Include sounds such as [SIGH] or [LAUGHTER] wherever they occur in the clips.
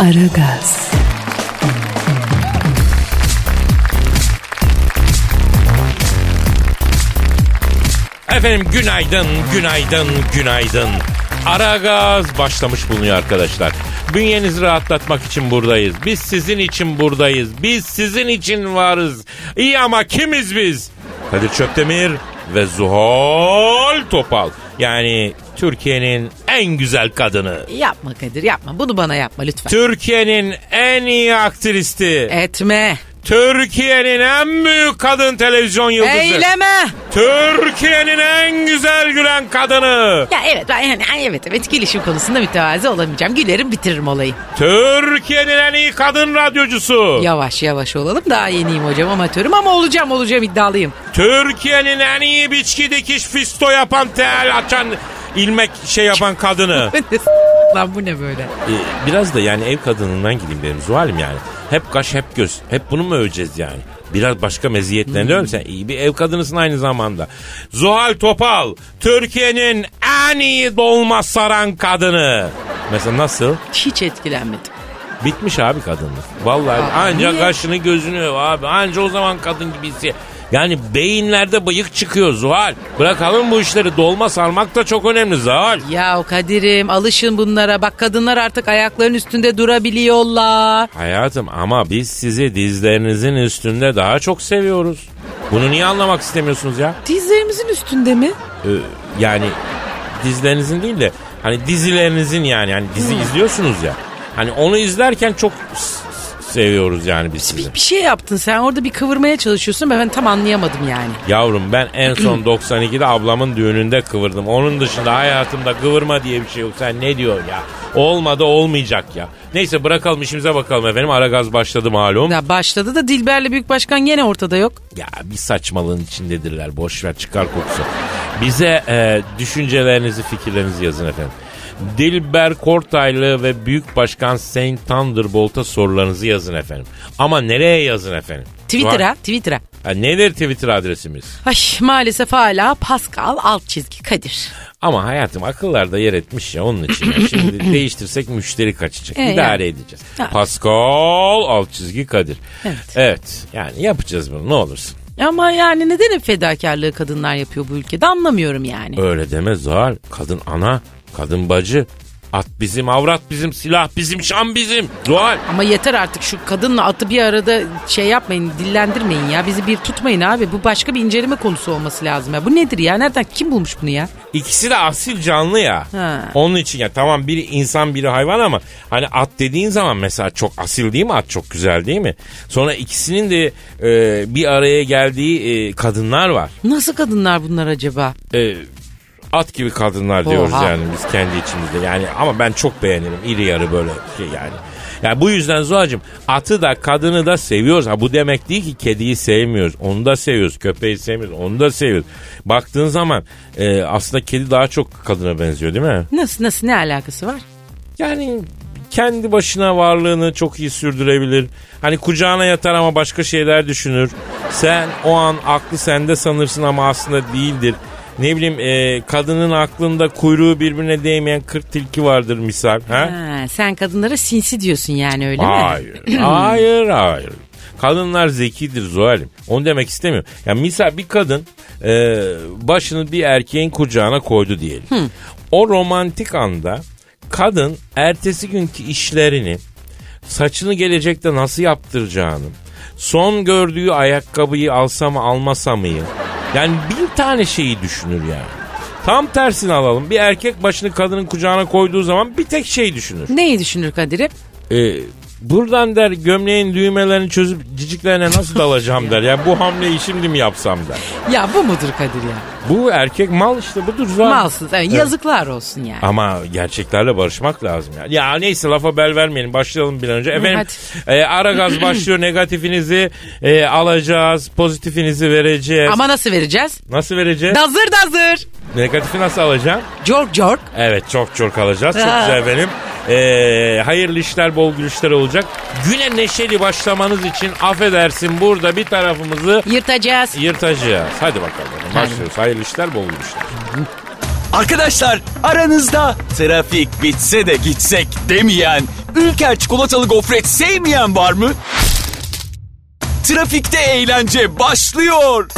Aragaz, Efendim günaydın, günaydın, günaydın. Ara gaz başlamış bulunuyor arkadaşlar. Bünyenizi rahatlatmak için buradayız. Biz sizin için buradayız. Biz sizin için varız. İyi ama kimiz biz? Kadir Çöptemir ve Zuhal Topal. Yani Türkiye'nin en güzel kadını. Yapma Kadir yapma bunu bana yapma lütfen. Türkiye'nin en iyi aktristi. Etme. Türkiye'nin en büyük kadın televizyon yıldızı. Eyleme. Türkiye'nin en güzel gülen kadını. Ya evet ben yani evet evet gelişim konusunda mütevazi olamayacağım. Gülerim bitiririm olayı. Türkiye'nin en iyi kadın radyocusu. Yavaş yavaş olalım daha yeniyim hocam amatörüm ama olacağım olacağım iddialıyım. Türkiye'nin en iyi biçki dikiş fisto yapan tel açan ilmek şey yapan kadını. [LAUGHS] Lan bu ne böyle? Ee, biraz da yani ev kadınından gideyim dedim Zuhal'im yani. Hep kaş hep göz. Hep bunu mu öveceğiz yani? Biraz başka meziyetlerini diyorum sen iyi bir ev kadınısın aynı zamanda. Zuhal Topal Türkiye'nin en iyi dolma saran kadını. Mesela nasıl? Hiç etkilenmedim. Bitmiş abi kadınlık. Vallahi Aa, anca niye? kaşını gözünü öv abi. Anca o zaman kadın gibisi. Yani beyinlerde bıyık çıkıyor Zuhal. Bırakalım bu işleri dolma sarmak da çok önemli Zuhal. Ya Kadir'im alışın bunlara. Bak kadınlar artık ayaklarının üstünde durabiliyorlar. Hayatım ama biz sizi dizlerinizin üstünde daha çok seviyoruz. Bunu niye anlamak istemiyorsunuz ya? Dizlerimizin üstünde mi? Ee, yani dizlerinizin değil de hani dizilerinizin yani hani dizi izliyorsunuz ya. Hani onu izlerken çok seviyoruz yani biz sizi. Bir, bir şey yaptın sen orada bir kıvırmaya çalışıyorsun ben tam anlayamadım yani. Yavrum ben en son [CLEARS THROAT] 92'de ablamın düğününde kıvırdım. Onun dışında hayatımda kıvırma diye bir şey yok. Sen ne diyorsun ya? Olmadı olmayacak ya. Neyse bırakalım işimize bakalım efendim. Ara gaz başladı malum. Ya başladı da Dilber'le Büyük Başkan gene ortada yok. Ya bir saçmalığın içindedirler. Boş ver çıkar kokusu. Bize e, düşüncelerinizi, fikirlerinizi yazın efendim. Dilber Kortaylı ve Büyük Başkan Saint Thunderbolt'a sorularınızı yazın efendim. Ama nereye yazın efendim? Twitter'a, Twitter'a. Ha, nedir Twitter adresimiz? Ay maalesef hala Pascal alt çizgi Kadir. Ama hayatım akıllarda yer etmiş ya onun için. ya. Şimdi [CLEARS THROAT] değiştirsek müşteri kaçacak. E, İdare yani. edeceğiz. Evet. Pascal alt çizgi Kadir. Evet. Evet yani yapacağız bunu ne olursun. Ama yani neden hep fedakarlığı kadınlar yapıyor bu ülkede anlamıyorum yani. Öyle deme Zuhal. Kadın ana, kadın bacı. At bizim, avrat bizim, silah bizim, şan bizim. Zuhal. Ama yeter artık şu kadınla atı bir arada şey yapmayın dillendirmeyin ya. Bizi bir tutmayın abi. Bu başka bir inceleme konusu olması lazım ya. Bu nedir ya? Nereden kim bulmuş bunu ya? İkisi de asil canlı ya. Ha. Onun için ya tamam biri insan biri hayvan ama hani at dediğin zaman mesela çok asil değil mi at çok güzel değil mi? Sonra ikisinin de e, bir araya geldiği e, kadınlar var. Nasıl kadınlar bunlar acaba? E, at gibi kadınlar diyoruz Oha. yani biz kendi içimizde. Yani ama ben çok beğenirim. İri yarı böyle şey yani. Yani bu yüzden Zuhacığım atı da kadını da seviyoruz. Ha bu demek değil ki kediyi sevmiyoruz. Onu da seviyoruz. Köpeği sevmiyoruz. Onu da seviyoruz. Baktığın zaman e, aslında kedi daha çok kadına benziyor değil mi? Nasıl nasıl ne alakası var? Yani kendi başına varlığını çok iyi sürdürebilir. Hani kucağına yatar ama başka şeyler düşünür. Sen o an aklı sende sanırsın ama aslında değildir. Ne bileyim e, kadının aklında kuyruğu birbirine değmeyen 40 tilki vardır misal. Ha? Ha, sen kadınlara sinsi diyorsun yani öyle mi? Hayır. [CLEARS THROAT] hayır hayır. Kadınlar zekidir Zuhal'im. Onu demek istemiyorum. Ya misal bir kadın e, başını bir erkeğin kucağına koydu diyelim. O romantik anda kadın ertesi günkü işlerini saçını gelecekte nasıl yaptıracağını son gördüğü ayakkabıyı alsa mı almasa mıyı yani bin tane şeyi düşünür yani. Tam tersini alalım. Bir erkek başını kadının kucağına koyduğu zaman bir tek şey düşünür. Neyi düşünür Kadir'im? Ee, buradan der gömleğin düğmelerini çözüp ciciklerine nasıl dalacağım der. Ya bu hamleyi şimdi mi yapsam der. Ya bu mudur Kadir ya? Bu erkek mal işte budur zaten. Malsız. Evet, yazıklar olsun yani. Ama gerçeklerle barışmak lazım ya. Ya neyse lafa bel vermeyelim. Başlayalım bir an önce. Efendim e, ara gaz [CLEARS THROAT] başlıyor. Negatifinizi e, alacağız. Pozitifinizi vereceğiz. Ama nasıl vereceğiz? Nasıl vereceğiz? Dazır dazır. Negatifi nasıl alacağım? Jork jork. Evet çok çok alacağız. Çok güzel benim. E, hayırlı işler bol gülüşler olacak. Güne neşeli başlamanız için affedersin burada bir tarafımızı Yırtacağız. yırtacağız. Hadi bakalım. Başlıyoruz. Hayırlı işler bol gülüşler. Arkadaşlar aranızda trafik bitse de gitsek demeyen, Ülker çikolatalı gofret sevmeyen var mı? Trafikte eğlence başlıyor.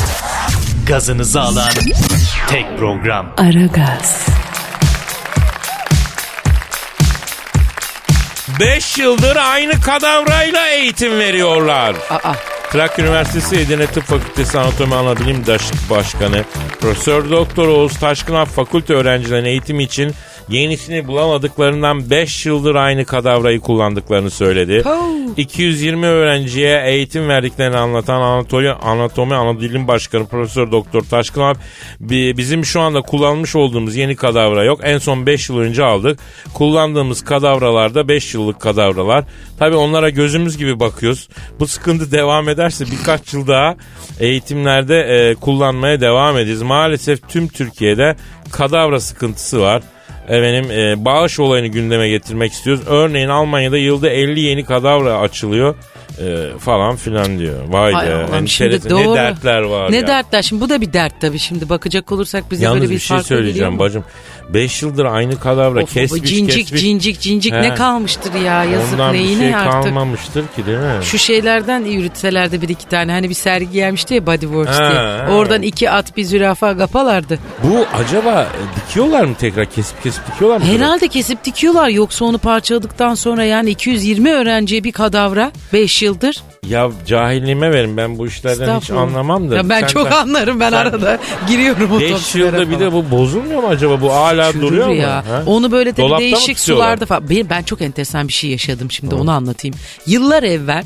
Gazınızı alan tek program. Aragaz, 5 yıldır aynı kadavrayla eğitim veriyorlar. Aa. Trakya Üniversitesi Edirne Tıp Fakültesi Anatomi Anabilim Başkanı Profesör Doktor Oğuz Taşkınaf fakülte öğrencilerinin eğitimi için yenisini bulamadıklarından 5 yıldır aynı kadavrayı kullandıklarını söyledi. Oh. 220 öğrenciye eğitim verdiklerini anlatan Anatomi, Anatomi Anabilim Başkanı Profesör Doktor Taşkınaf "Bi- bizim şu anda kullanmış olduğumuz yeni kadavra yok. En son 5 yıl önce aldık. Kullandığımız kadavralarda 5 yıllık kadavralar. Tabii onlara gözümüz gibi bakıyoruz. Bu sıkıntı devam ederse birkaç yıl daha eğitimlerde e, kullanmaya devam edeceğiz. Maalesef tüm Türkiye'de kadavra sıkıntısı var. Efendim e, bağış olayını gündeme getirmek istiyoruz. Örneğin Almanya'da yılda 50 yeni kadavra açılıyor e, falan filan diyor. Vay Ay be Allah'ım şimdi enteresan. ne doğru. dertler var Ne ya. dertler şimdi bu da bir dert tabii şimdi bakacak olursak bize Yalnız böyle bir, bir şey söyleyeceğim bacım. 5 yıldır aynı kadavra Of, kesmiş cincik kesmiş. cincik cincik He. ne kalmıştır ya yazık Ondan bir neyine şey artık. kalmamıştır ki değil mi? Şu şeylerden yürütselerdi bir iki tane hani bir sergi gelmişti ya Bodyworks Ha, diye. ha. Oradan iki at bir zürafa kapalardı. Bu acaba dikiyorlar mı tekrar kesip kesip dikiyorlar mı? Herhalde kesip dikiyorlar yoksa onu parçaladıktan sonra yani 220 öğrenciye bir kadavra 5 yıldır. Ya cahilliğime verin ben bu işlerden hiç anlamam da. Ya ben Sen çok de- anlarım ben sen- arada [LAUGHS] giriyorum 5 otobüslere yılda bir falan. de bu bozulmuyor mu acaba? Bu hala Çürür duruyor mu? ya. Ha? Onu böyle tabii Dolapta değişik sularda falan. Ben çok enteresan bir şey yaşadım şimdi onu anlatayım. Yıllar evvel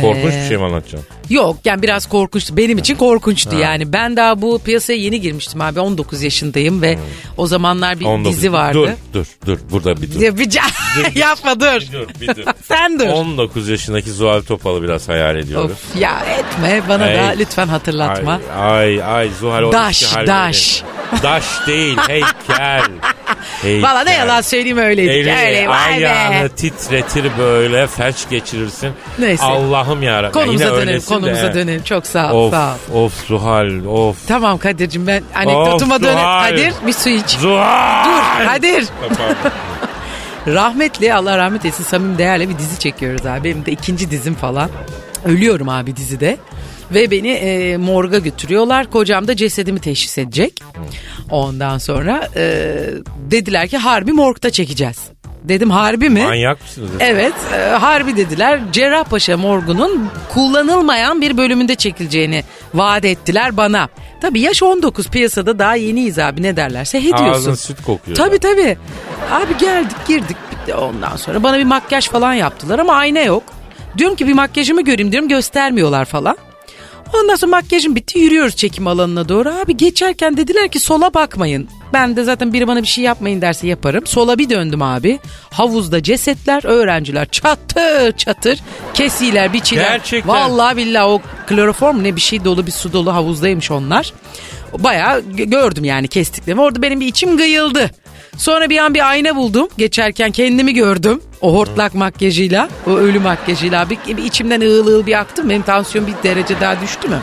Korkunç Ee, bir şey mi anlatacaksın? Yok yani biraz korkunçtu. Benim için korkunçtu yani. Ben daha bu piyasaya yeni girmiştim abi. 19 yaşındayım ve o zamanlar bir 19. dizi vardı. Dur dur dur burada bir dur. Ya bir ca- [LAUGHS] Yapma dur. Bir dur bir dur. [LAUGHS] Sen dur. 19 yaşındaki Zuhal Topal'ı biraz hayal ediyoruz. Of ya etme bana da Ay. lütfen hatırlatma. Ay ay, ay Zuhal Daş, daş. Daş değil heykel. [LAUGHS] heykel. Valla ne yalan söyleyeyim öyleydik. Elini Öyle ayağını titretir böyle felç geçirirsin. Neyse. Allah'ım yarabbim. Konumuza Yine dönelim öylesin de. konumuza dönelim. Çok sağ ol Of sağ ol. of Zuhal of. Tamam Kadir'cim ben anekdotuma dönelim. Kadir bir su iç. Zuhal. Dur Kadir. Tamam. [LAUGHS] Rahmetli Allah rahmet etsin Samim Değer'le bir dizi çekiyoruz abi. Benim de ikinci dizim falan. Ölüyorum abi dizide. Ve beni e, morga götürüyorlar. Kocam da cesedimi teşhis edecek. Ondan sonra e, dediler ki harbi morgda çekeceğiz. Dedim harbi mi? Manyak mısınız? Evet e, harbi dediler. Cerrahpaşa morgunun kullanılmayan bir bölümünde çekileceğini vaat ettiler bana. Tabii yaş 19 piyasada daha yeniyiz abi ne derlerse he diyorsun. Ağzın süt kokuyor. Tabii tabii. Abi geldik girdik ondan sonra bana bir makyaj falan yaptılar ama ayna yok. Diyorum ki bir makyajımı göreyim diyorum göstermiyorlar falan. Ondan sonra makyajım bitti yürüyoruz çekim alanına doğru. Abi geçerken dediler ki sola bakmayın. Ben de zaten biri bana bir şey yapmayın derse yaparım. Sola bir döndüm abi. Havuzda cesetler, öğrenciler çatır çatır kesiler, biçiler. Gerçekten. Vallahi billahi o kloroform ne bir şey dolu bir su dolu havuzdaymış onlar. Bayağı gö- gördüm yani kestiklerimi. Orada benim bir içim gıyıldı. Sonra bir an bir ayna buldum. Geçerken kendimi gördüm. O hortlak makyajıyla, o ölü makyajıyla. Bir, bir içimden ığıl ığıl bir aktım. Benim tansiyon bir derece daha düştü mü?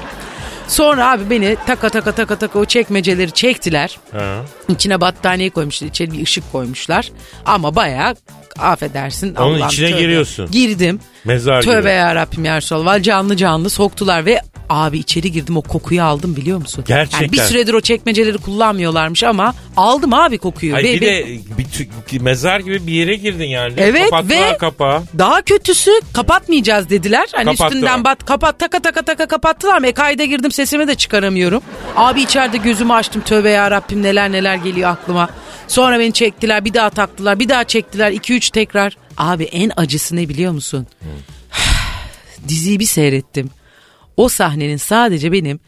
Sonra abi beni taka taka taka taka o çekmeceleri çektiler. Ha. İçine battaniye koymuşlar. içeri bir ışık koymuşlar. Ama bayağı affedersin. Onun Allah'ım, içine tövbe. giriyorsun. Girdim. Mezar Tövbe gibi. ya Rabbim ya Resulallah. Canlı canlı soktular ve abi içeri girdim o kokuyu aldım biliyor musun? Gerçekten. Yani bir süredir o çekmeceleri kullanmıyorlarmış ama aldım abi kokuyu. Hayır Ve- bir ve- de bir tü- mezar gibi bir yere girdin yani. Evet Kapattılar ve kapağı. daha kötüsü kapatmayacağız dediler. Hani Kapattılar. üstünden bat kapat taka taka taka kapattılar mı? E kayda girdim sesimi de çıkaramıyorum. Abi içeride gözümü açtım tövbe ya Rabbim neler neler geliyor aklıma. Sonra beni çektiler bir daha taktılar bir daha çektiler 2-3 tekrar. Abi en acısı ne biliyor musun? [SIGHS] Diziyi bir seyrettim. O sahnenin sadece benim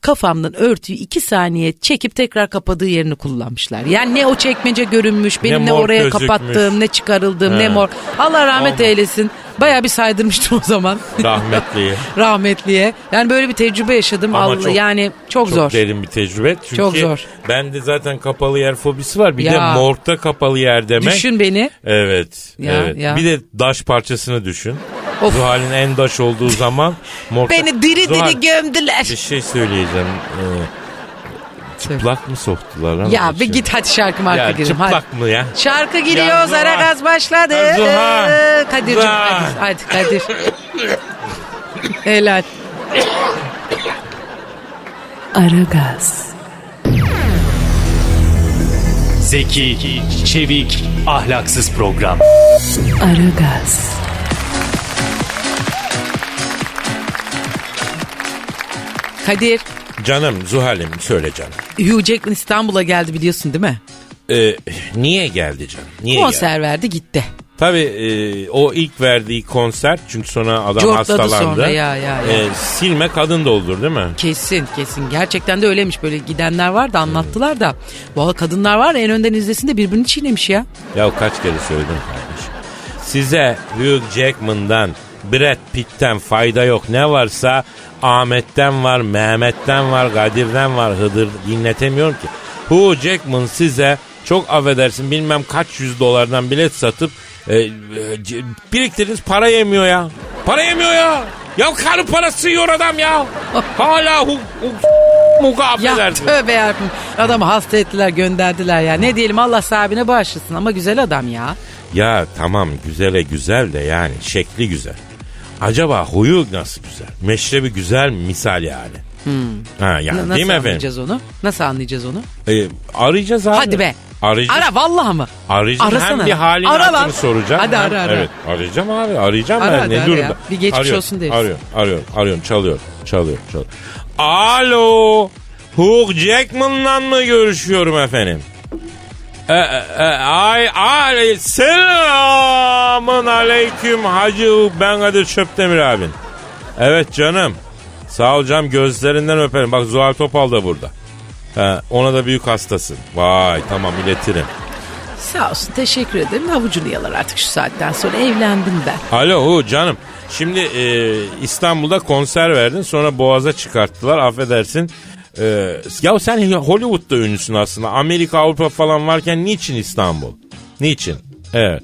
kafamdan örtüyü iki saniye çekip tekrar kapadığı yerini kullanmışlar. Yani ne o çekmece görünmüş, benim ne, mor oraya gözükmüş. kapattığım, ne çıkarıldığım, ne He. mor. Allah rahmet Olmaz. eylesin. Bayağı bir saydırmıştım [LAUGHS] o zaman. Rahmetliye. [LAUGHS] Rahmetliye. Yani böyle bir tecrübe yaşadım. Ama Allah, çok- yani çok, Çok zor. derin bir tecrübe. Çünkü Çok zor. bende zaten kapalı yer fobisi var. Bir Ya. de morgda kapalı yer demek. Düşün beni. Evet. Ya, evet. ya. Bir de daş parçasını düşün. Of. Zuhal'in en daş olduğu zaman morgda... Beni diri Zuhal, diri gömdüler. Bir şey söyleyeceğim. Ee, çıplak mı soktular? ama Ya bir git hadi şarkı marka Ya girelim. Hadi. çıplak mı ya? Şarkı giriyor, Ya Zuhal. Zara gaz başladı. Zuhal. Kadir'cim Zuhal. hadi, hadi Kadir. Helal. Aragaz, Zeki, çevik, ahlaksız program. Aragaz, Kadir, Canım Zuhal'im söyle canım. Hugh Jackman İstanbul'a geldi biliyorsun değil mi? Ee, niye geldi canım? Niye geldi? Konser verdi gitti. Tabii e, o ilk verdiği konser çünkü sonra adam Cortladı hastalandı. sonra, ya, ya, ya. E, silme kadın doldur değil mi? Kesin kesin gerçekten de öyleymiş böyle gidenler var da anlattılar da. Valla kadınlar var en önden izlesin de birbirini çiğnemiş ya. Ya kaç kere söyledim kardeşim. Size Hugh Jackman'dan, Brad Pitt'ten fayda yok. Ne varsa Ahmet'ten var, Mehmet'ten var, Kadir'den var. Hıdır dinletemiyorum ki. Hugh Jackman size çok affedersin bilmem kaç yüz dolardan bilet satıp e, e, biriktirdiğiniz para yemiyor ya. Para yemiyor ya. Ya karı parası yiyor adam ya. [LAUGHS] Hala hu, hu, muka Ya affedersin. tövbe yarabbim. Adamı hasta ettiler gönderdiler ya. Ne diyelim Allah sahibine bağışlasın ama güzel adam ya. Ya tamam güzele güzel de yani şekli güzel. Acaba huyu nasıl güzel? Meşrebi güzel mi? misal yani. Ha yani Nasıl değil mi efendim? anlayacağız onu? Nasıl anlayacağız onu? Ee, arayacağız abi. Hadi be. Arayacağız. Ara vallahi mı? Arayacağım Arasana. hem bir halini Ara hatırını soracağım. Hadi hem- ara, ara. Evet arayacağım abi arayacağım Ara ben hadi, ne ara durumda. ya. Bir geçmiş Arıyorum, olsun deriz. Arıyorum arıyorum arıyorum çalıyor çalıyor çalıyor. Alo Hugh Jackman'la mı görüşüyorum efendim? E, e, e, ay ay selamın aleyküm Hacı ben Kadir Çöptemir abin. Evet canım. Sağ ol canım gözlerinden öperim. Bak Zuhal Topal da burada. He, ona da büyük hastasın. Vay tamam iletirim. Sağ olsun teşekkür ederim. Havucunu yalar artık şu saatten sonra evlendim ben. Alo hu canım. Şimdi e, İstanbul'da konser verdin sonra Boğaz'a çıkarttılar affedersin. E, ya sen Hollywood'da ünlüsün aslında. Amerika Avrupa falan varken niçin İstanbul? Niçin? Evet.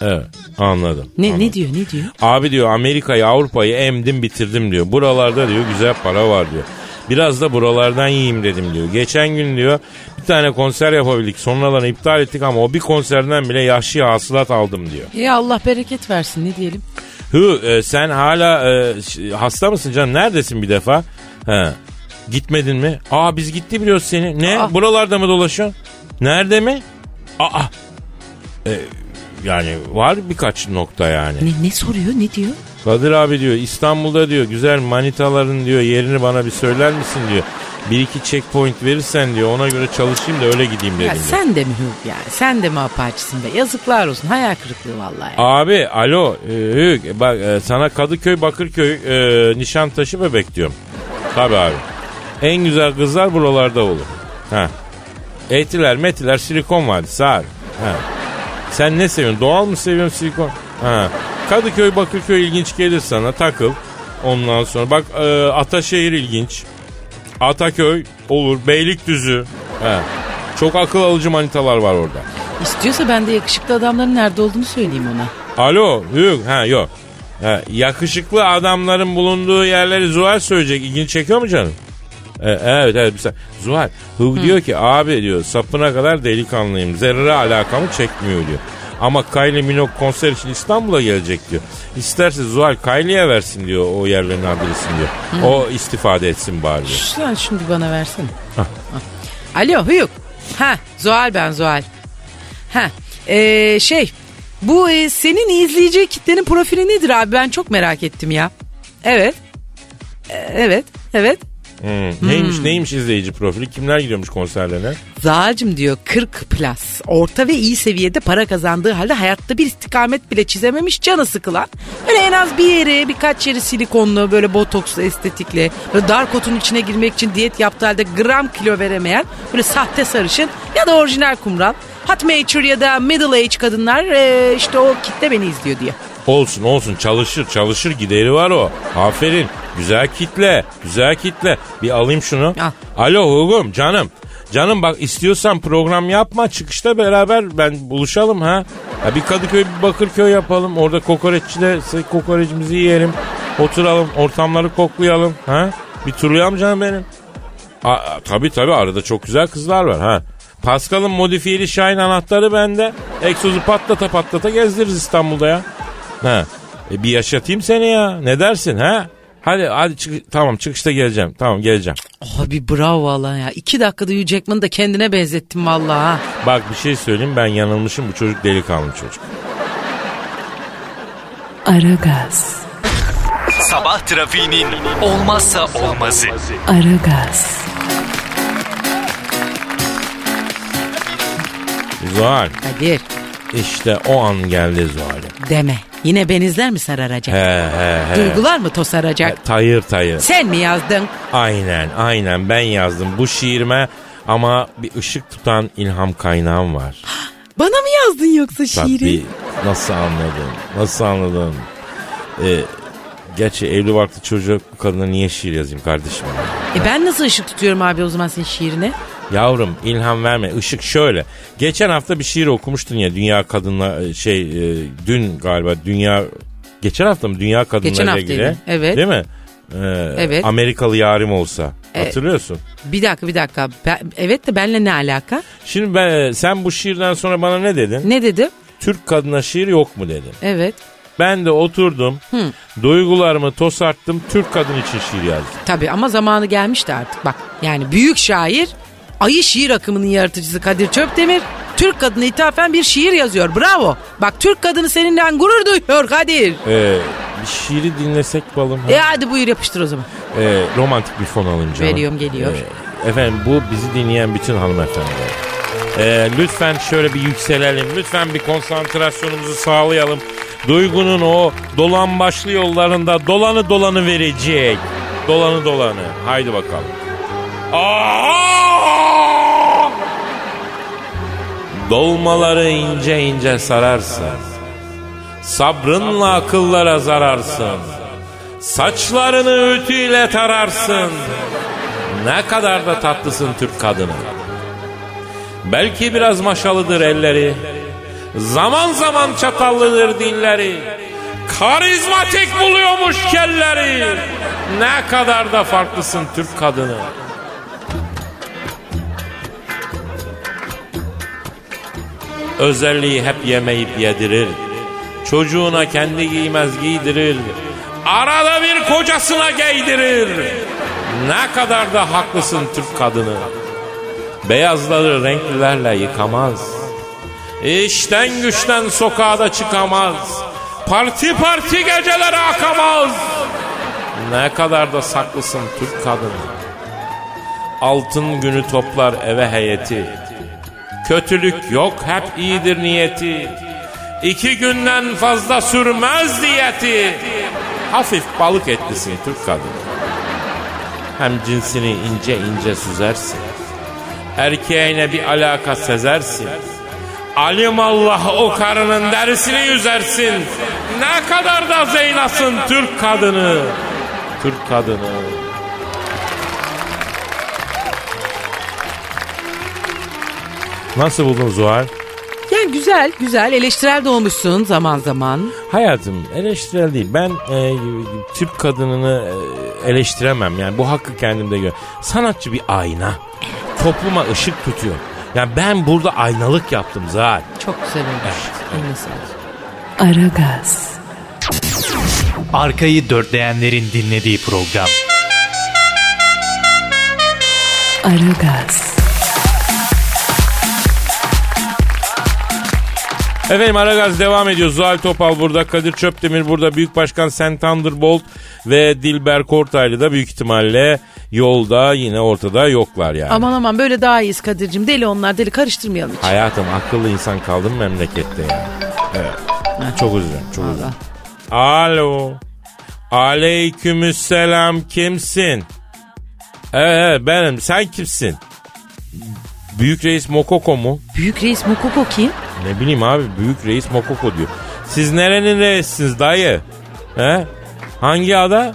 Evet anladım. Ne anladım. ne diyor ne diyor? Abi diyor Amerika'yı Avrupa'yı emdim bitirdim diyor. Buralarda diyor güzel para var diyor. Biraz da buralardan yiyeyim dedim diyor. Geçen gün diyor bir tane konser yapabildik. Sonradan iptal ettik ama o bir konserden bile yaşlı hasılat aldım diyor. Ya Allah bereket versin ne diyelim. Hı e, sen hala e, hasta mısın canım? Neredesin bir defa? He. Gitmedin mi? Aa biz gitti biliyoruz seni. Ne? Aa. Buralarda mı dolaşıyorsun? Nerede mi? Aa. E, yani var birkaç nokta yani. Ne, ne soruyor ne diyor? Kadir abi diyor İstanbul'da diyor güzel manitaların diyor yerini bana bir söyler misin diyor. Bir iki checkpoint verirsen diyor ona göre çalışayım da öyle gideyim dedim Ya diyor. sen de mi Hugh yani? Sen de mi apaçısın be? Yazıklar olsun. Hayal kırıklığı vallahi. Abi alo e, Hük, bak e, sana Kadıköy Bakırköy e, Nişantaşı bebek diyorum. Tabi abi. En güzel kızlar buralarda olur. Ha. Etiler metiler silikon vadisi abi. Ha. Sen ne seviyorsun? Doğal mı seviyorsun silikon? Ha. Kadıköy Bakırköy ilginç gelir sana takıl. Ondan sonra bak e, Ataşehir ilginç. Ataköy olur. Beylikdüzü. Ha. Çok akıl alıcı manitalar var orada. İstiyorsa ben de yakışıklı adamların nerede olduğunu söyleyeyim ona. Alo, yok, ha yok. Ha, yakışıklı adamların bulunduğu yerleri Zuhal söyleyecek. İlgini çekiyor mu canım? E, evet evet. Mesela, Zuhal, Hug diyor ki abi diyor sapına kadar delikanlıyım. Zerre alakamı çekmiyor diyor. Ama Kylie Minogue konser için İstanbul'a gelecek diyor. İsterse Zuhal Kylie'ye versin diyor o yerlerin adresini diyor. O istifade etsin bari diyor. Sen şunu bir bana versene. Hah. Alo Hugh. Ha Zuhal ben Zuhal. Ha ee, şey bu e, senin izleyici kitlenin profili nedir abi ben çok merak ettim ya. Evet. E, evet evet. Hmm. Neymiş neymiş izleyici profili? Kimler gidiyormuş konserlerine? Zahacım diyor 40 plus. Orta ve iyi seviyede para kazandığı halde hayatta bir istikamet bile çizememiş canı sıkılan. Böyle en az bir yeri birkaç yeri silikonlu böyle botokslu estetikli. Böyle dar kotun içine girmek için diyet yaptığı halde gram kilo veremeyen böyle sahte sarışın ya da orijinal kumral. Hot mature ya da middle age kadınlar e, işte o kitle beni izliyor diye. Olsun olsun çalışır çalışır gideri var o. Aferin güzel kitle güzel kitle. Bir alayım şunu. Al. Alo Hugum canım. Canım bak istiyorsan program yapma çıkışta beraber ben buluşalım ha. ha bir Kadıköy bir Bakırköy yapalım. Orada kokoreççide kokoreçimizi yiyelim. Oturalım ortamları koklayalım ha. Bir turlayalım canım benim. Aa, tabii tabii arada çok güzel kızlar var ha. Pascal'ın modifiyeli Şahin anahtarı bende. Egzozu patlata patlata gezdiririz İstanbul'da ya. Ha. E bir yaşatayım seni ya. Ne dersin ha? Hadi hadi çık tamam çıkışta geleceğim. Tamam geleceğim. Abi bravo valla ya. İki dakikada Hugh Jackman'ı da kendine benzettim valla ha. Bak bir şey söyleyeyim ben yanılmışım bu çocuk delikanlı çocuk. Aragaz, Sabah trafiğinin olmazsa olmazı. Aragaz, Zuhal Kadir işte o an geldi Zuhal'im. deme. Yine benizler mi sararacak? He he he. Duygular mı tosaracak? Tayır tayır. Sen mi yazdın? Aynen aynen ben yazdım bu şiirime ama bir ışık tutan ilham kaynağım var. [GASPS] Bana mı yazdın yoksa şiiri? Tabii nasıl anladın nasıl anladın? Ee, gerçi evli barklı çocuk kadına niye şiir yazayım kardeşim? E ben nasıl ışık tutuyorum abi o zaman senin şiirine? Yavrum ilham verme. Işık şöyle. Geçen hafta bir şiir okumuştun ya dünya kadınla şey e, dün galiba dünya geçen hafta mı dünya Geçen kadınlarıyla haftaydı, ilgili? evet. Değil mi? Ee, Evet. Amerikalı yarim olsa. Hatırlıyorsun. Bir dakika bir dakika. Ben- evet de benle ne alaka? Şimdi ben sen bu şiirden sonra bana ne dedin? Ne dedim? Türk kadına şiir yok mu dedim. Evet. Ben de oturdum. Duygularımı tosarttım. Türk kadın için şiir yazdım. Tabii ama zamanı gelmişti artık. Bak yani büyük şair ayı şiir akımının yaratıcısı Kadir Çöptemir Türk kadına ithafen bir şiir yazıyor. Bravo. Bak Türk kadını seninle gurur duyuyor Kadir. Ee, bir şiiri dinlesek balım. ha? E hadi buyur yapıştır o zaman. Ee, romantik bir fon alın canım. Veriyorum, geliyor. Ee, efendim bu bizi dinleyen bütün hanımefendiler. Ee, lütfen şöyle bir yükselelim. Lütfen bir konsantrasyonumuzu sağlayalım. Duygunun o dolan başlı yollarında dolanı dolanı verecek. Dolanı dolanı. Haydi bakalım. Aa! Dolmaları ince ince sararsın. Sabrınla akıllara zararsın. Saçlarını ütüyle tararsın. Ne kadar da tatlısın Türk kadını. Belki biraz maşalıdır elleri. Zaman zaman çatallıdır dilleri. Karizmatik buluyormuş kelleri. Ne kadar da farklısın Türk kadını. Özelliği hep yemeyip yedirir. Çocuğuna kendi giymez giydirir. Arada bir kocasına giydirir. Ne kadar da haklısın Türk kadını. Beyazları renklilerle yıkamaz. İşten güçten sokağa da çıkamaz. Parti parti gecelere akamaz. Ne kadar da saklısın Türk kadını. Altın günü toplar eve heyeti. Kötülük yok hep iyidir niyeti. İki günden fazla sürmez diyeti. Hafif balık etlisin Türk kadını. Hem cinsini ince ince süzersin. Erkeğine bir alaka sezersin. Alim Allah o karının derisini yüzersin. Ne kadar da zeynasın Türk kadını. Türk kadını. Nasıl buldun Zuhal? Yani güzel güzel eleştirel de olmuşsun zaman zaman. Hayatım eleştirel değil. Ben e, Türk kadınını e, eleştiremem. Yani bu hakkı kendimde gör. Sanatçı bir ayna. Topluma ışık tutuyor. Yani ben burada aynalık yaptım Zuhal. Çok güzel olmuş. Eline sağlık. Aragaz, Arkayı dörtleyenlerin dinlediği program. Aragaz, Efendim Aragaz devam ediyor. Zuhal Topal burada, Kadir Çöptemir burada, Büyük Başkan Sen Thunderbolt ve Dilber Kortaylı da büyük ihtimalle yolda yine ortada yoklar yani. Aman aman böyle daha iyiyiz Kadir'cim. Deli onlar deli karıştırmayalım hiç. Hayatım akıllı insan kaldı mı memlekette ya? Evet. Çok üzüldüm, çok üzüldüm. Alo. Aleykümselam kimsin? Evet benim. Sen kimsin? Büyük reis Mokoko mu? Büyük reis Mokoko kim? Ne bileyim abi büyük reis Mokoko diyor. Siz nerenin reisiniz dayı? He? Hangi ada?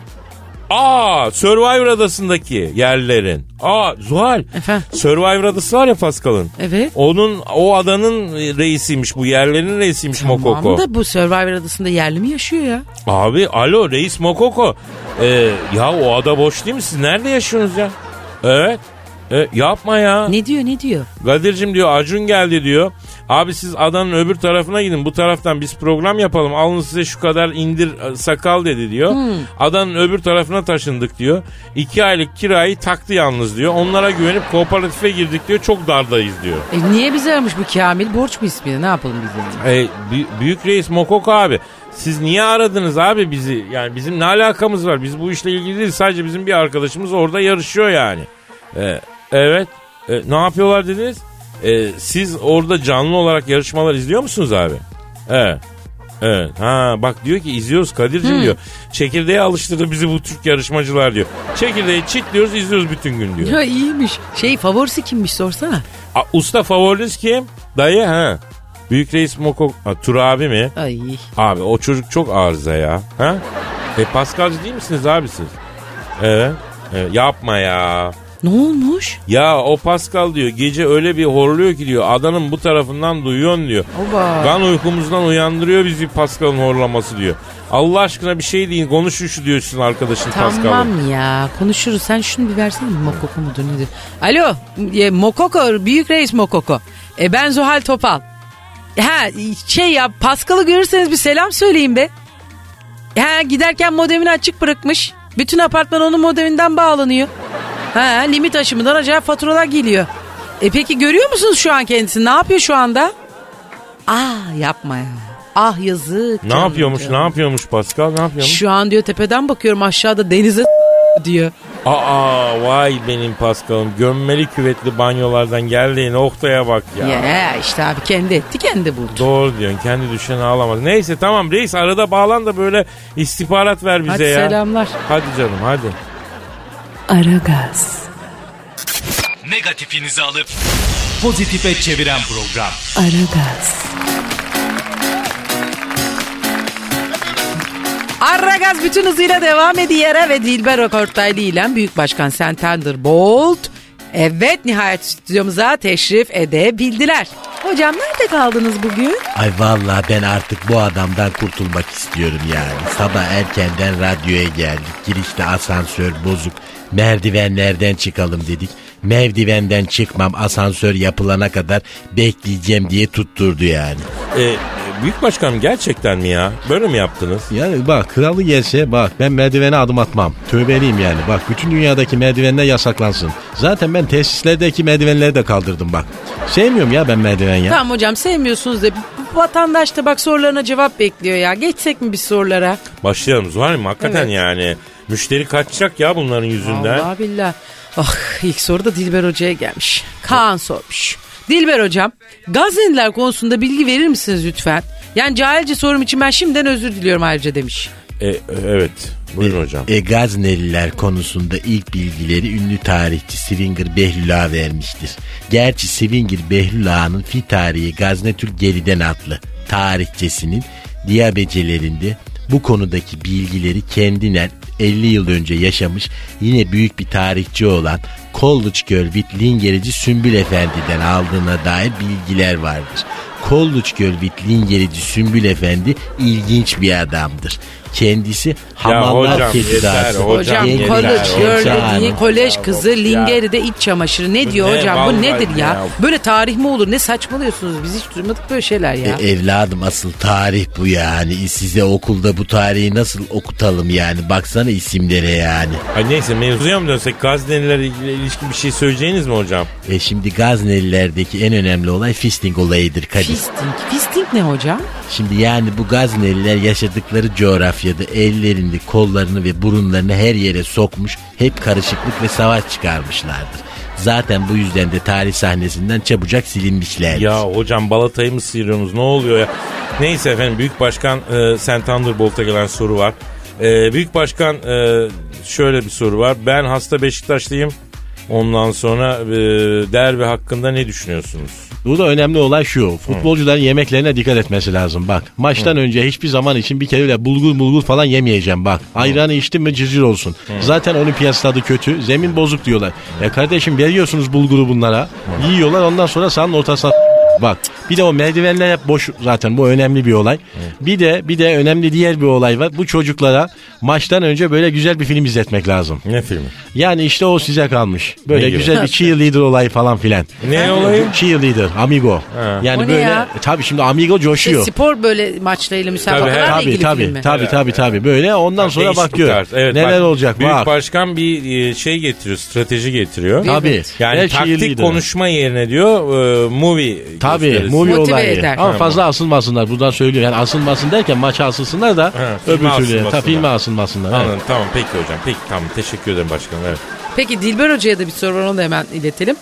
Aa Survivor adasındaki yerlerin. Aa Zuhal. Efendim? Survivor adası var ya Pascal'ın. Evet. Onun o adanın reisiymiş bu yerlerin reisiymiş Mokoko. Tamam da bu Survivor adasında yerli mi yaşıyor ya? Abi alo reis Mokoko. Ee, ya o ada boş değil mi? Siz nerede yaşıyorsunuz ya? Evet. E, yapma ya. Ne diyor ne diyor? Kadir'cim diyor Acun geldi diyor. Abi siz adanın öbür tarafına gidin bu taraftan biz program yapalım. Alın size şu kadar indir e, sakal dedi diyor. Adanın öbür tarafına taşındık diyor. İki aylık kirayı taktı yalnız diyor. Onlara güvenip kooperatife girdik diyor. Çok dardayız diyor. E niye bizi aramış bu Kamil? Borç mu ismi? Ne yapalım biz yani? E, bü- büyük reis Mokoko abi. Siz niye aradınız abi bizi? Yani bizim ne alakamız var? Biz bu işle ilgili değil. Sadece bizim bir arkadaşımız orada yarışıyor yani. E, evet. E, ne yapıyorlar dediniz? E, siz orada canlı olarak yarışmalar izliyor musunuz abi? Evet. Evet. Ha bak diyor ki izliyoruz Kadir'cim diyor. Çekirdeğe alıştırdı bizi bu Türk yarışmacılar diyor. Çekirdeği çitliyoruz izliyoruz bütün gün diyor. Ya iyiymiş. Şey favorisi kimmiş sorsana. A, usta favoriniz kim? Dayı ha. Büyük reis Moko... Ha, Tur abi mi? Ay. Abi o çocuk çok arıza ya. Ha? E Paskalcı değil misiniz abi siz? Evet. evet. Yapma ya. Ne olmuş? Ya o Pascal diyor gece öyle bir horluyor ki diyor adanın bu tarafından duyuyorsun diyor. Oba. Kan uykumuzdan uyandırıyor bizi Pascal'ın horlaması diyor. Allah aşkına bir şey deyin konuşun şu diyor sizin arkadaşın Pascal'ı. Tamam ya konuşuruz. Sen şunu bir versene Mokoko mudur nedir? Alo e, Mokoko büyük reis Mokoko. E, ben Zuhal Topal. Ha şey ya Pascal'ı görürseniz bir selam söyleyin be. Ha giderken modemini açık bırakmış. Bütün apartman onun modeminden bağlanıyor. Ha limit aşımından acayip faturalar geliyor. E peki görüyor musunuz şu an kendisini? Ne yapıyor şu anda? Aa yapma ya. Ah yazık. Ne canım, yapıyormuş canım. ne yapıyormuş Pascal ne yapıyormuş? Şu an diyor tepeden bakıyorum aşağıda denize diyor. Aa vay benim Pascal'ım gömmeli küvetli banyolardan geldiği noktaya bak ya. Ya işte abi kendi etti kendi buldu. Doğru diyorsun kendi düşeni ağlamaz. Neyse tamam reis arada bağlan da böyle istihbarat ver bize Hadi ya. selamlar. Hadi canım hadi. Aragaz, Negatifinizi alıp pozitife çeviren program. Aragaz, Arragaz bütün hızıyla devam ediyor ve Dilber Okortaylı ile Büyük Başkan Sen Thunderbolt Evet nihayet stüdyomuza teşrif edebildiler. Hocam nerede kaldınız bugün? Ay vallahi ben artık bu adamdan kurtulmak istiyorum yani. Sabah erkenden radyoya geldik. Girişte asansör bozuk. Merdivenlerden çıkalım dedik. Merdivenden çıkmam asansör yapılana kadar bekleyeceğim diye tutturdu yani. Ee, büyük başkanım gerçekten mi ya? Böyle mi yaptınız? Yani bak kralı gelse bak ben merdivene adım atmam. Tövbeliyim yani. Bak bütün dünyadaki merdivenler yasaklansın. Zaten ben tesislerdeki merdivenleri de kaldırdım bak. Sevmiyorum ya ben merdiven ya. Tamam hocam sevmiyorsunuz da vatandaş da bak sorularına cevap bekliyor ya. Geçsek mi biz sorulara? Başlayalım Zuhal'im hakikaten Evet. yani. Müşteri kaçacak ya bunların yüzünden. Allah billah. Ah ilk soru da Dilber Hoca'ya gelmiş. Kaan sormuş. Dilber Hocam Gazneliler konusunda bilgi verir misiniz lütfen? Yani cahilce sorum için ben şimdiden özür diliyorum ayrıca demiş. E, e, evet buyurun hocam. E, Gazneliler konusunda ilk bilgileri ünlü tarihçi Swinger Behlül Ağa vermiştir. Gerçi Swinger Behlül Ağa'nın fi tarihi Gaznetül Geriden adlı tarihçesinin diyabecelerinde bu konudaki bilgileri kendinden 50 yıl önce yaşamış yine büyük bir tarihçi olan College Girl with Lingerici Sümbül Efendi'den aldığına dair bilgiler vardır. Girl with Lingerici Sümbül Efendi ilginç bir adamdır. Kendisi Hamallar yeter, hocam, hocam. girl dediği kolej kızı. Lingeri'de iç çamaşırı ne diyor ne hocam bu nedir ya? ya. Böyle tarih mi olur ne saçmalıyorsunuz biz hiç duymadık böyle şeyler ya. E, evladım asıl tarih bu yani. Size okulda bu tarihi nasıl okutalım yani. Baksana isimlere yani. Ay neyse mevzuya mı dönsek Gaznelilerle ilgili ilişkin bir şey söyleyeceğiniz mi hocam? E şimdi Gaznelilerdeki en önemli olay fisting olayıdır Kadir. Fisting. Fisting ne hocam? Şimdi yani bu Gazneliler yaşadıkları coğrafyada ellerini, kollarını ve burunlarını her yere sokmuş, hep karışıklık ve savaş çıkarmışlardır. Zaten bu yüzden de tarih sahnesinden çabucak silinmişlerdir. Ya hocam balatayı mı sıyırıyorsunuz ne oluyor ya? Neyse efendim Büyük Başkan e, Sen Thunderbolt'a gelen soru var. E, Büyük Başkan e, şöyle bir soru var. Ben hasta Beşiktaşlıyım. Ondan sonra e, derbi hakkında ne düşünüyorsunuz? Bu da önemli olay şu. Futbolcuların yemeklerine dikkat etmesi lazım. Bak maçtan önce hiçbir zaman için bir kere bile bulgur bulgur falan yemeyeceğim bak. Ayranı içtim mi cırcır olsun. Zaten olimpiyat stadı kötü. Zemin bozuk diyorlar. Ya kardeşim veriyorsunuz bulguru bunlara. Yiyorlar ondan sonra sahanın ortasına Bak bir de o merdivenler hep boş zaten bu önemli bir olay. Bir de bir de önemli diğer bir olay var. Bu çocuklara maçtan önce böyle güzel bir film izletmek lazım. Ne filmi? Yani işte o size kalmış. Böyle Ne gibi? güzel bir cheerleader olayı falan filan. Ne olayı? Cheerleader, amigo. Yani O böyle ya? e, tabii şimdi amigo coşuyor. spor böyle maçlarıyla müsabakalarla Tabii ilgili tabii film mi? tabii tabii tabii böyle ondan sonra Değişik bakıyor. Evet, Neler bak, olacak Büyük bak. Başkan bir e, şey getiriyor, strateji getiriyor. Tabii. Yani Her taktik konuşma yerine diyor e, movie Tabii movie Motive olayı. eder. Ama Ha, fazla asılmasınlar buradan söylüyor. Yani asılmasın derken maça asılsınlar da filme öbür türlü. asılmasınlar. Ta filme asılmasınlar. evet. Anladım tamam peki hocam. Peki tamam teşekkür ederim başkanım. Evet. Peki Dilber Hoca'ya da bir soru var onu da hemen iletelim.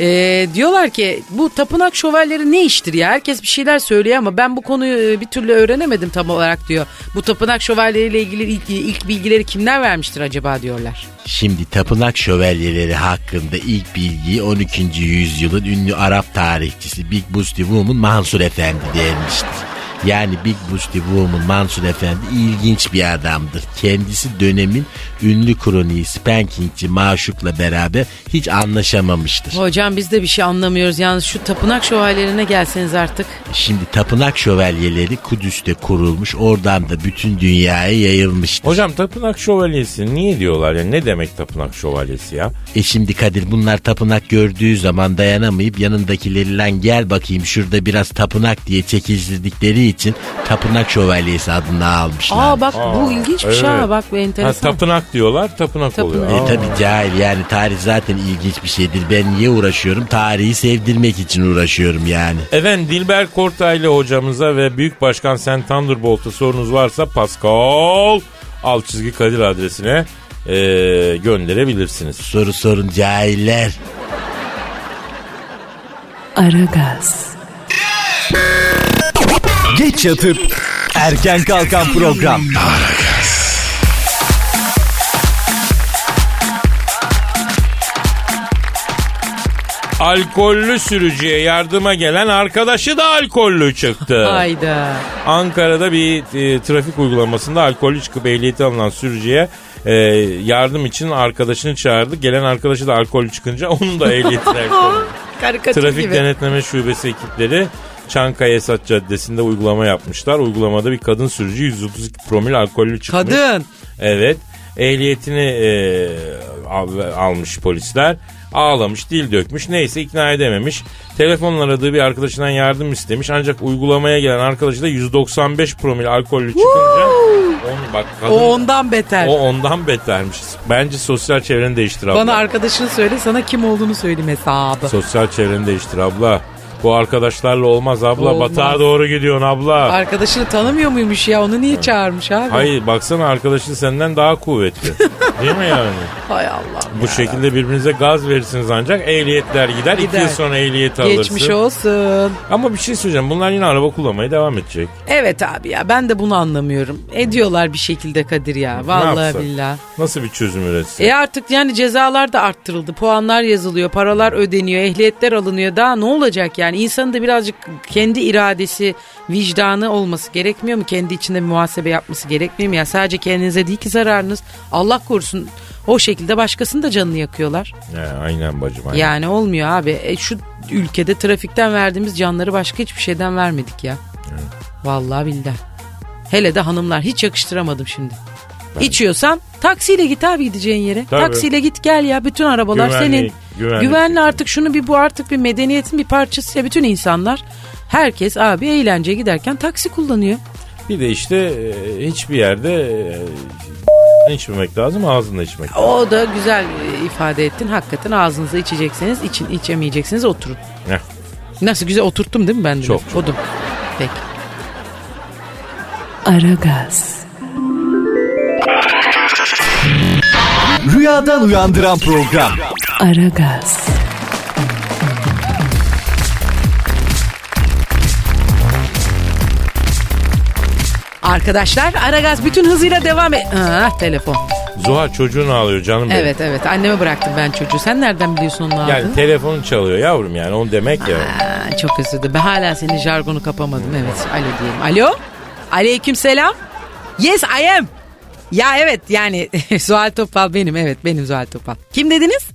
Ee, diyorlar ki bu tapınak şövalyeleri ne iştir ya? Herkes bir şeyler söylüyor ama ben bu konuyu e, bir türlü öğrenemedim tam olarak diyor. Bu tapınak şövalyeleriyle ilgili ilk, ilk bilgileri kimler vermiştir acaba diyorlar. Şimdi tapınak şövalyeleri hakkında ilk bilgiyi 12. yüzyılın ünlü Arap tarihçisi Big Busti Woman Mansur Efendi vermiştir. Yani Big Busti Woman Mansur Efendi ilginç bir adamdır. Kendisi dönemin ünlü kroniği Spankingçi Maşuk'la beraber hiç anlaşamamıştır. Hocam biz de bir şey anlamıyoruz. Yalnız şu tapınak şövalyelerine gelseniz artık. Şimdi tapınak şövalyeleri Kudüs'te kurulmuş oradan da bütün dünyaya yayılmıştır. Hocam tapınak şövalyesi niye diyorlar ya? Ne demek tapınak şövalyesi ya? E şimdi Kadir bunlar tapınak gördüğü zaman dayanamayıp yanındakileri lan gel bakayım şurada biraz tapınak diye çekiştirdikleri için tapınak şövalyesi adını almışlar. Aa bak bu ilginç bir şey evet. ha bak bu Ha, enteresan. tapınak diyorlar tapınak, Tapınak. oluyor. E Aa. tabi cahil yani tarih zaten ilginç bir şeydir. Ben niye uğraşıyorum? Tarihi sevdirmek için uğraşıyorum yani. Efendim Dilber Kortaylı hocamıza ve Büyük Başkan Sen Thunderbolt'a sorunuz varsa Pascal alt çizgi Kadir adresine e, gönderebilirsiniz. Soru sorun cahiller. Aragaz, Geç yatıp erken kalkan program. Alkollü sürücüye yardıma gelen arkadaşı da alkollü çıktı. [LAUGHS] Hayda. Ankara'da bir e, trafik uygulamasında alkollü çıkıp ehliyeti alınan sürücüye e, yardım için arkadaşını çağırdı. Gelen arkadaşı da alkollü çıkınca onun da ehliyetine. [LAUGHS] Karikatür Trafik gibi. Denetleme Şubesi ekipleri Çankaya Esat Caddesi'nde uygulama yapmışlar. Uygulamada bir kadın sürücü 132 promil alkollü çıkmış. Kadın. Evet. Ehliyetini e, al- almış polisler. Ağlamış, dil dökmüş. Neyse ikna edememiş. Telefonla aradığı bir arkadaşından yardım istemiş. Ancak uygulamaya gelen arkadaşı da 195 promil alkollü çıkınca onu bak kadın, O ondan beter. o ondan betermiş. Bence sosyal çevreni değiştir abla. Bana arkadaşını söyle sana kim olduğunu söyleyeyim hesabı. Sosyal çevreni değiştir abla. Bu arkadaşlarla olmaz abla. Olmaz. Batağa doğru gidiyorsun abla. Arkadaşını tanımıyor muymuş ya onu niye çağırmış abi? Hayır baksana arkadaşın senden daha kuvvetli. [LAUGHS] Değil mi yani? [LAUGHS] Hay Allah. Bu şekilde birbirinize gaz verirsiniz ancak ehliyetler gider. İki Gider. yıl sonra ehliyet alırsın. Geçmiş olsun. Ama bir şey söyleyeceğim. Bunlar yine araba kullanmaya devam edecek. Evet abi ya ben de bunu anlamıyorum. Ediyorlar bir şekilde Kadir ya. Vallahi yapsak? billahi. Nasıl bir çözüm üretsin? E artık yani cezalar da arttırıldı. Puanlar yazılıyor, paralar ödeniyor, ehliyetler alınıyor. Daha ne olacak yani? İnsanın da birazcık kendi iradesi, vicdanı olması gerekmiyor mu? Kendi içinde bir muhasebe yapması gerekmiyor mu? Ya sadece kendinize değil ki zararınız. Allah korusun o şekilde başkasının da canını yakıyorlar. He, aynen bacım aynen. Yani olmuyor abi. E şu ülkede trafikten verdiğimiz canları başka hiçbir şeyden vermedik ya. Vallahi billahi. Hele de hanımlar hiç yakıştıramadım şimdi. İçiyorsan taksiyle git abi gideceğin yere. Tabii. Taksiyle git gel ya bütün arabalar Güvenli- senin. güvenli. Güvenli artık şunu bir bu artık bir medeniyetin bir parçası ya bütün insanlar. Herkes abi eğlenceye giderken taksi kullanıyor. Bir de işte e, hiçbir yerde e, içmemek lazım ağzında içmek lazım. O da güzel ifade ettin. Hakikaten ağzınıza içecekseniz için içemeyeceksiniz oturun. Heh. Nasıl güzel oturttum değil mi ben de? Çok, çok. Odum. Peki. Aragaz, Rüyadan uyandıran program. Aragaz, Arkadaşlar Aragaz bütün hızıyla devam et. Aa, telefon. Zuhal çocuğunu ağlıyor canım benim. Evet evet anneme bıraktım ben çocuğu. Sen nereden biliyorsun onun Yani aldığını? telefonu çalıyor yavrum yani onu demek ya. Aa, çok özür dilerim. Ben hala senin jargonu kapamadım. Evet alo diyelim. Alo? Aleyküm selam. Yes I am. Ya evet yani [LAUGHS] Zuhal Topal benim evet benim Zuhal Topal. Kim dediniz?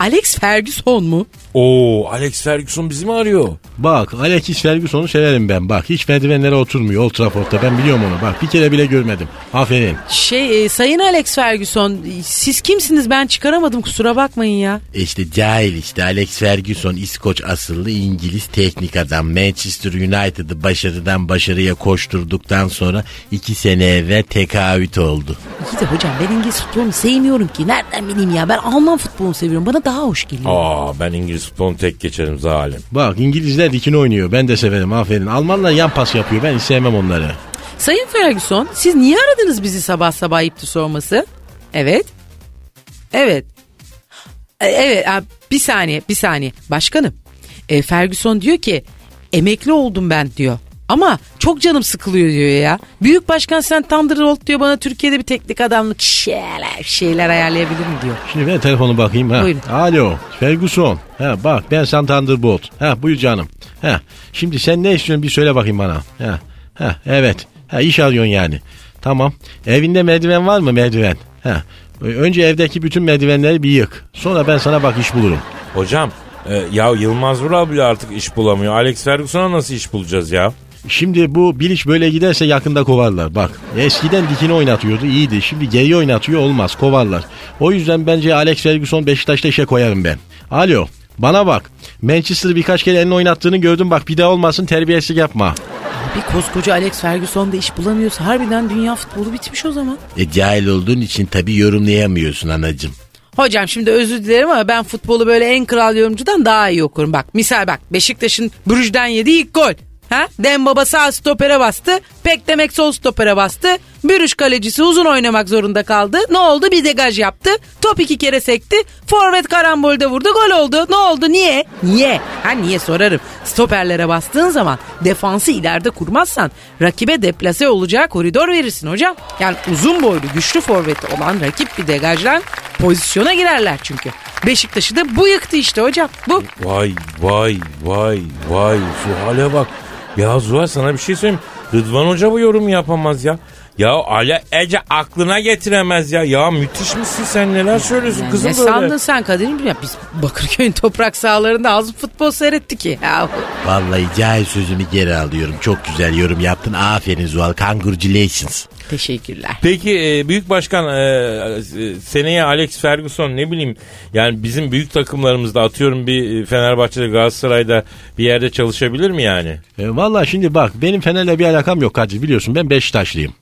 Alex Ferguson mu? Oo Alex Ferguson bizi mi arıyor? Bak Alexis Ferguson'u severim ben. Bak hiç merdivenlere oturmuyor Old Trafford'da. Ben biliyorum onu. Bak bir kere bile görmedim. Aferin. Şey e, sayın Alex Ferguson siz kimsiniz ben çıkaramadım kusura bakmayın ya. İşte cahil işte Alex Ferguson İskoç asıllı İngiliz teknik adam. Manchester United'ı başarıdan başarıya koşturduktan sonra iki sene evvel tekaüt oldu. İyi de hocam ben İngiliz futbolunu sevmiyorum ki. Nereden bileyim ya ben Alman futbolunu seviyorum. Bana daha hoş geliyor. Aa ben İngiliz futbolunu tek geçerim zalim. Bak İngilizler dikini oynuyor. Ben de severim aferin. Almanlar yan pas yapıyor. Ben hiç sevmem onları. Sayın Ferguson siz niye aradınız bizi sabah sabah ayıptı sorması? Evet. Evet. E, Evet bir saniye bir saniye. Başkanım e, Ferguson diyor ki emekli oldum ben diyor. Ama çok canım sıkılıyor diyor ya. Büyük başkan sen Thunderbolt diyor bana Türkiye'de bir teknik adamlık şeyler, şeyler ayarlayabilir mi diyor. Şimdi ver telefonu bakayım. Ha. Buyurun. Alo Ferguson. Ha, bak ben San Thunderbolt. Ha, buyur canım. Ha, şimdi sen ne istiyorsun bir söyle bakayım bana. Ha, ha, evet. Ha, iş arıyorsun yani. Tamam. Evinde merdiven var mı merdiven? Ha, önce evdeki bütün merdivenleri bir yık. Sonra ben sana bak iş bulurum. Hocam e, ya Yılmaz Vural bile artık iş bulamıyor. Alex Ferguson'a nasıl iş bulacağız ya? Şimdi bu bir iş böyle giderse yakında kovarlar. Bak eskiden dikini oynatıyordu iyiydi. Şimdi geri oynatıyor olmaz kovarlar. O yüzden bence Alex Ferguson Beşiktaş'ta işe koyarım ben. Alo bana bak. Manchester'ı birkaç kere elini oynattığını gördüm bak bir daha olmasın terbiyesizlik yapma. Bir koskoca Alex Ferguson da iş bulamıyorsa harbiden dünya futbolu bitmiş o zaman. E cahil olduğun için tabii yorumlayamıyorsun anacım. Hocam şimdi özür dilerim ama ben futbolu böyle en kral yorumcudan daha iyi okurum. Bak misal bak Beşiktaş'ın Brüj'den yediği ilk gol. Ha? Dembaba sağ stopere bastı. Pek demek sol stopere bastı. Bürüş kalecisi uzun oynamak zorunda kaldı. Ne oldu? Bir degaj yaptı. Top iki kere sekti. Forvet karambolde vurdu. Gol oldu. Ne oldu? Niye? Niye? Ha niye sorarım. Stoperlere bastığın zaman defansı ileride kurmazsan rakibe deplase olacağı koridor verirsin hocam. Yani uzun boylu güçlü forveti olan rakip bir degajdan pozisyona girerler çünkü. Beşiktaş'ı da bu yıktı işte hocam. Bu. Vay vay vay vay Zuhal'e bak. Ya Zuhal sana bir şey söyleyeyim. Rıdvan Hoca bu yorum yapamaz ya. Ya Ali Ece aklına getiremez ya. Ya müthiş misin sen neler söylüyorsun Yani kızım ne böyle. sandın sen Kadir'im? Ya biz Bakırköy'ün toprak sahalarında az futbol seyretti ki. Ya. Vallahi cahil sözümü geri alıyorum. Çok güzel yorum yaptın. Aferin Zuhal. Congratulations. Teşekkürler. Peki e, Büyük Başkan e, e, seneye Alex Ferguson ne bileyim yani bizim büyük takımlarımızda atıyorum bir Fenerbahçe'de Galatasaray'da bir yerde çalışabilir mi yani? E, Valla şimdi bak benim Fener'le bir alakam yok Kadir biliyorsun ben Beşiktaşlıyım.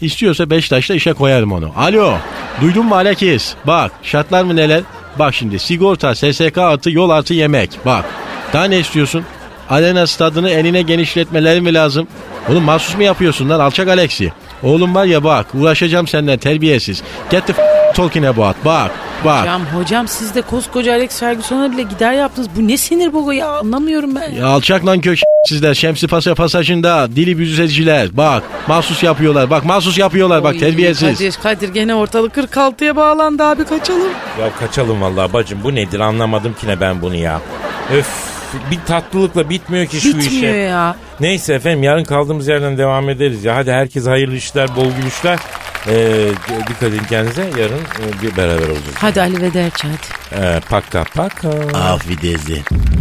İstiyorsa Beşiktaş'ta işe koyarım onu. Alo duydun mu Alekis? Bak şartlar mı neler? Bak şimdi sigorta, SSK artı yol artı yemek. Bak daha ne istiyorsun? Arena stadını eline genişletmeleri mi lazım? Oğlum mahsus mu yapıyorsun lan alçak Alexi? Oğlum var ya bak uğraşacağım senden terbiyesiz. Get the f- talking about bak bak. Hocam hocam siz de koskoca Alex Ferguson'a bile gider yaptınız. Bu ne sinir bogu ya anlamıyorum ben. Ya alçak lan kök sizler Şemsi Pasa pasajında dili büzüzeciler bak mahsus yapıyorlar bak mahsus yapıyorlar bak Oy, terbiyesiz. Kadir, Kadir gene ortalık 46'ya bağlandı abi kaçalım. Ya kaçalım vallahi bacım bu nedir anlamadım ki ne ben bunu ya. Öf bir tatlılıkla bitmiyor ki şu Bitmiyor işe. ya. Neyse efendim yarın kaldığımız yerden devam ederiz ya. Hadi herkese hayırlı işler, bol gülüşler. Ee, dikkat edin kendinize. Yarın e, bir beraber olacağız. Hadi Ali Vederci hadi. Ee, paka paka. Afidezi.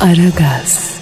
Aragaz.